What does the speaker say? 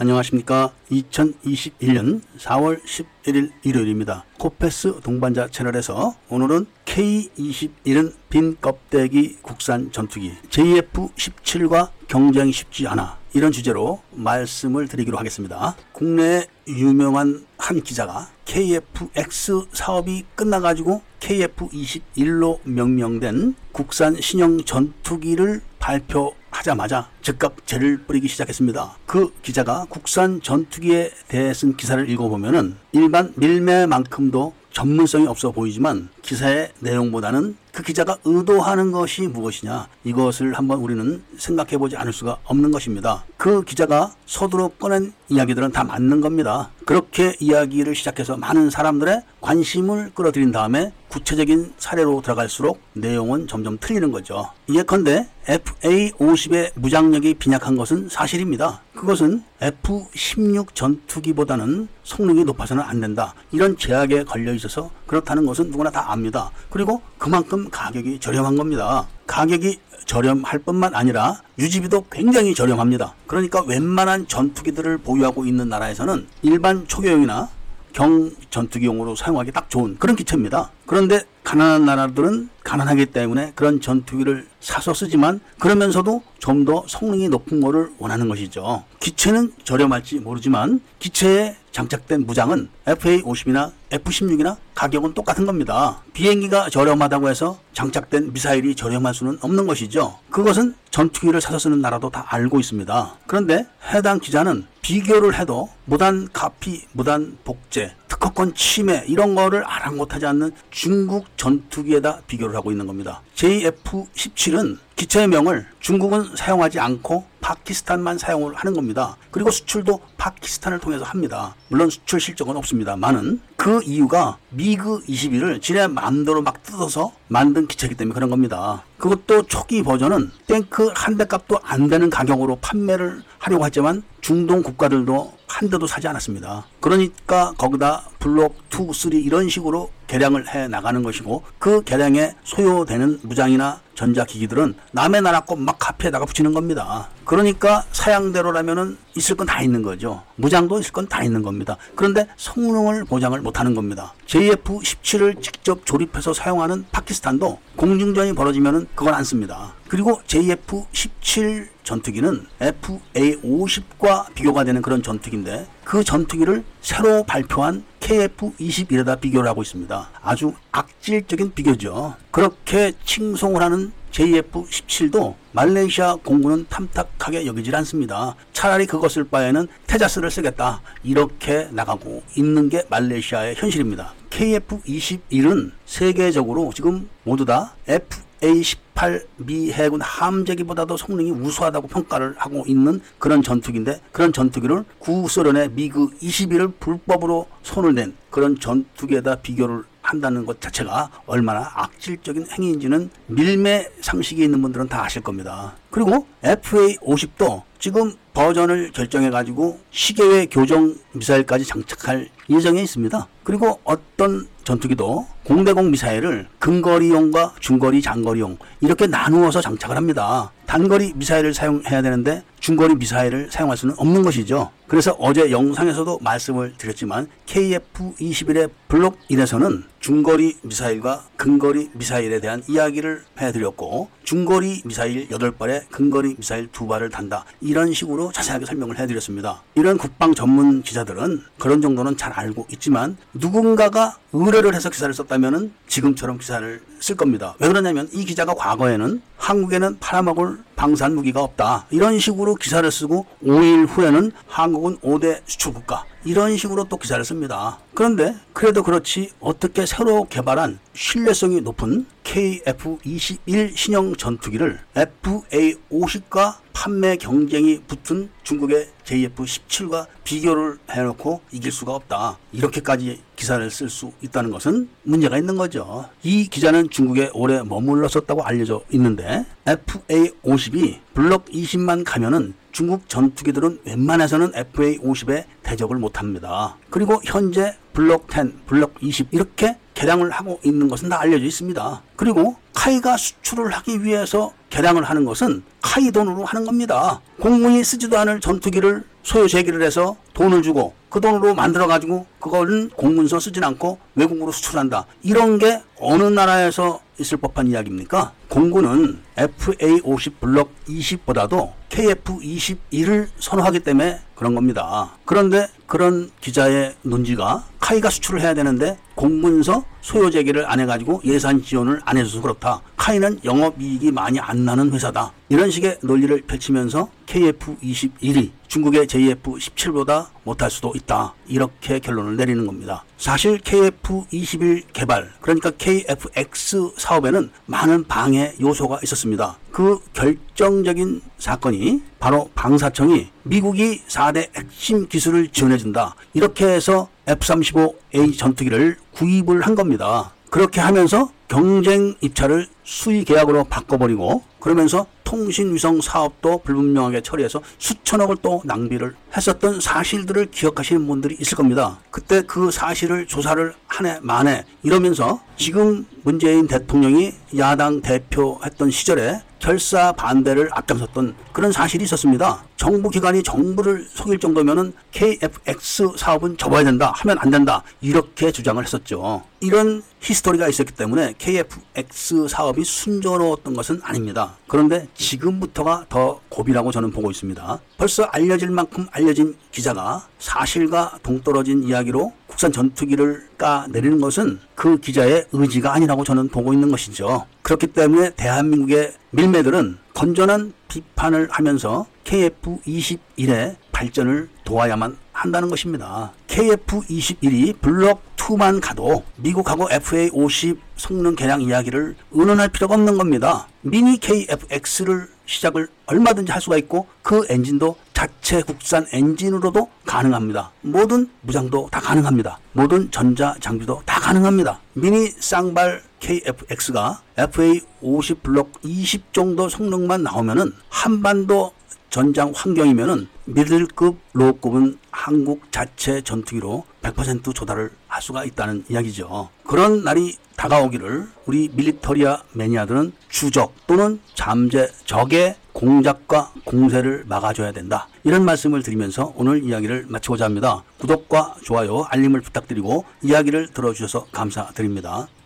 안녕하십니까. 2021년 4월 11일 일요일입니다. 코페스 동반자 채널에서 오늘은 K21은 빈 껍데기 국산 전투기 JF17과 경쟁이 쉽지 않아 이런 주제로 말씀을 드리기로 하겠습니다. 국내 유명한 한 기자가 KFX 사업이 끝나가지고 KF21로 명명된 국산 신형 전투기를 발표 하자마자 즉각 죄를 뿌리기 시작했습니다. 그 기자가 국산 전투기에 대해 쓴 기사를 읽어보면은 일반 밀매만큼도 전문성이 없어 보이지만 기사의 내용보다는 그 기자가 의도하는 것이 무엇이냐 이것을 한번 우리는 생각해 보지 않을 수가 없는 것입니다. 그 기자가 서두로 꺼낸 이야기들은 다 맞는 겁니다. 그렇게 이야기를 시작해서 많은 사람들의 관심을 끌어들인 다음에 구체적인 사례로 들어갈수록 내용은 점점 틀리는 거죠. 예컨대 FA50의 무장력이 빈약한 것은 사실입니다. 그것은 F16 전투기보다는 성능이 높아서는 안 된다. 이런 제약에 걸려 있어서 그렇다는 것은 누구나 다 압니다. 그리고 그만큼 가격이 저렴한 겁니다. 가격이 저렴할 뿐만 아니라 유지비도 굉장히 저렴합니다. 그러니까 웬만한 전투기들을 보유하고 있는 나라에서는 일반 초교용이나 경 전투기용으로 사용하기 딱 좋은 그런 기체입니다. 그런데 가난한 나라들은 가난하기 때문에 그런 전투기를 사서 쓰지만 그러면서도 좀 더 성능이 높은 거를 원하는 것이죠. 기체는 저렴할지 모르지만 기체에 장착된 무장은 FA-50이나 F-16이나 가격은 똑같은 겁니다. 비행기가 저렴하다고 해서 장착된 미사일이 저렴할 수는 없는 것이죠. 그것은 전투기를 사서 쓰는 나라도 다 알고 있습니다. 그런데 해당 기자는 비교를 해도 무단 가피, 무단 복제, 특허권 침해 이런 거를 아랑곳하지 않는 중국 전투기에다 비교를 하고 있는 겁니다. JF-17은 기체의 명을 중국은 사용하지 않고 파키스탄만 사용을 하는 겁니다. 그리고 수출도 파키스탄을 통해서 합니다. 물론 수출 실적은 없습니다만은 그 이유가 미그 21을 지네 마음대로 막 뜯어서 만든 기체이기 때문에 그런 겁니다. 그것도 초기 버전은 탱크 한 대 값도 안 되는 가격으로 판매를 하려고 했지만 중동 국가들도 한 대도 사지 않았습니다. 그러니까 거기다 블록 2, 3 이런 식으로 개량을 해 나가는 것이고 그 개량에 소요되는 무장이나 전자기기들은 남의 나라 거막 카피에다가 붙이는 겁니다. 그러니까 사양대로라면은 있을 건 다 있는 거죠. 무장도 있을 건 다 있는 겁니다. 그런데 성능을 보장을 못하는 겁니다. JF-17을 직접 조립해서 사용하는 파키스탄도 공중전이 벌어지면은 그건 안 씁니다. 그리고 JF-17 전투기는 FA-50과 비교가 되는 그런 전투기인데 그 전투기를 새로 발표한 KF-21에다 비교를 하고 있습니다. 아주 악질적인 비교죠. 그렇게 칭송을 하는 JF-17도 말레이시아 공군은 탐탁하게 여기질 않습니다. 차라리 그것을 쓸 바에는 테자스를 쓰겠다. 이렇게 나가고 있는 게 말레이시아의 현실입니다. KF-21은 세계적으로 지금 모두 다 FA-18 미 해군 함재기보다도 성능이 우수하다고 평가를 하고 있는 그런 전투기인데 그런 전투기를 구소련의 미그 21을 불법으로 손을 댄 그런 전투기에다 비교를 한다는 것 자체가 얼마나 악질적인 행위인지는 밀매 상식이 있는 분들은 다 아실 겁니다. 그리고 FA-50도 지금 버전을 결정해 가지고 시계외 교정 미사일까지 장착할 예정에 있습니다. 그리고 어떤 전투기도 공대공 미사일을 근거리용과 중거리 장거리용 이렇게 나누어서 장착을 합니다. 단거리 미사일을 사용해야 되는데 중거리 미사일을 사용할 수는 없는 것이죠. 그래서 어제 영상에서도 말씀을 드렸지만 KF-21의 블록 1에서는 중거리 미사일과 근거리 미사일에 대한 이야기를 해드렸고 중거리 미사일 8발에 근거리 미사일 2발을 단다. 이런 식으로 자세하게 설명을 해드렸습니다. 이런 국방 전문 기자들은 그런 정도는 잘 알고 있지만 누군가가 의뢰를 해서 기사를 썼다면 지금처럼 기사를 쓸 겁니다. 왜 그러냐면 이 기자가 과거에는 한국에는 팔아먹을 방산 무기가 없다. 이런 식으로 기사를 쓰고 5일 후에는 한국은 5대 수출국가. 이런 식으로 또 기사를 씁니다. 그런데 그래도 그렇지 어떻게 새로 개발한 신뢰성이 높은 KF-21 신형 전투기를 FA-50과 판매 경쟁이 붙은 중국의 JF-17과 비교를 해놓고 이길 수가 없다. 이렇게까지 기사를 쓸 수 있다는 것은 문제가 있는 거죠. 이 기자는 중국에 오래 머물렀었다고 알려져 있는데 FA-50이 블럭 20만 가면은 중국 전투기들은 웬만해서는 FA-50에 대적을 못합니다. 그리고 현재 블록 10, 블록 20 이렇게 개량을 하고 있는 것은 다 알려져 있습니다. 그리고 카이가 수출을 하기 위해서 개량을 하는 것은 카이 돈으로 하는 겁니다. 공군이 쓰지도 않을 전투기를 소요 제기를 해서 돈을 주고 그 돈으로 만들어 가지고 그거는 공문서 쓰진 않고 외국으로 수출한다. 이런 게 어느 나라에서 있을 법한 이야기입니까? 공군은 FA50 블록 20보다도 KF21을 선호하기 때문에 그런 겁니다. 그런데 그런 기자의 논지가 카이가 수출을 해야 되는데 공문서 소요 제기를 안 해가지고 예산 지원을 안 해줘서 그렇다. 카이는 영업이익이 많이 안 나는 회사다. 이런 식의 논리를 펼치면서 KF21이 중국의 JF17보다 못할 수도 있다. 이렇게 결론을 내리는 겁니다. 사실 KF21 개발, 그러니까 KFX 사업에는 많은 방해 요소가 있었습니다. 그 결정적인 사건이 바로 방사청이 미국이 4대 핵심 기술을 지원해준다. 이렇게 해서 F-35A 전투기를 구입을 한 겁니다. 그렇게 하면서 경쟁 입찰을 수의 계약으로 바꿔버리고 그러면서 통신위성 사업도 불분명하게 처리해서 수천억을 또 낭비를 했었던 사실들을 기억하시는 분들이 있을 겁니다. 그때 그 사실을 조사를 한 해 만에 이러면서 지금 문재인 대통령이 야당 대표했던 시절에 결사 반대를 앞장섰던 그런 사실이 있었습니다. 정부 기관이 정부를 속일 정도면은 KFX 사업은 접어야 된다, 하면 안 된다 이렇게 주장을 했었죠. 이런 히스토리가 있었기 때문에 KFX 사업이 순조로웠던 것은 아닙니다. 그런데 지금부터가 더 고비라고 저는 보고 있습니다. 벌써 알려질 만큼 알려진 기자가 사실과 동떨어진 이야기로 국산 전투기를 까내리는 것은 그 기자의 의지가 아니라고 저는 보고 있는 것이죠. 그렇기 때문에 대한민국의 밀매들은 건전한 비판을 하면서 KF-21의 발전을 도와야만 한다는 것입니다. KF-21이 블록 2만 가도 미국하고 FA-50 성능 개량 이야기를 의논할 필요가 없는 겁니다. 미니 KF-X를 시작을 얼마든지 할 수가 있고 그 엔진도 자체 국산 엔진으로도 가능합니다. 모든 무장도 다 가능합니다. 모든 전자 장비도 다 가능합니다. 미니 쌍발 KF-X가 FA-50 블록 20 정도 성능만 나오면은 한반도 전장 환경이면은 미들급 로급은 한국 자체 전투기로 100% 조달을 할 수가 있다는 이야기죠. 그런 날이 다가오기를 우리 밀리터리아 매니아들은 주적 또는 잠재 적의 공작과 공세를 막아줘야 된다. 이런 말씀을 드리면서 오늘 이야기를 마치고자 합니다. 구독과 좋아요, 알림을 부탁드리고 이야기를 들어주셔서 감사드립니다.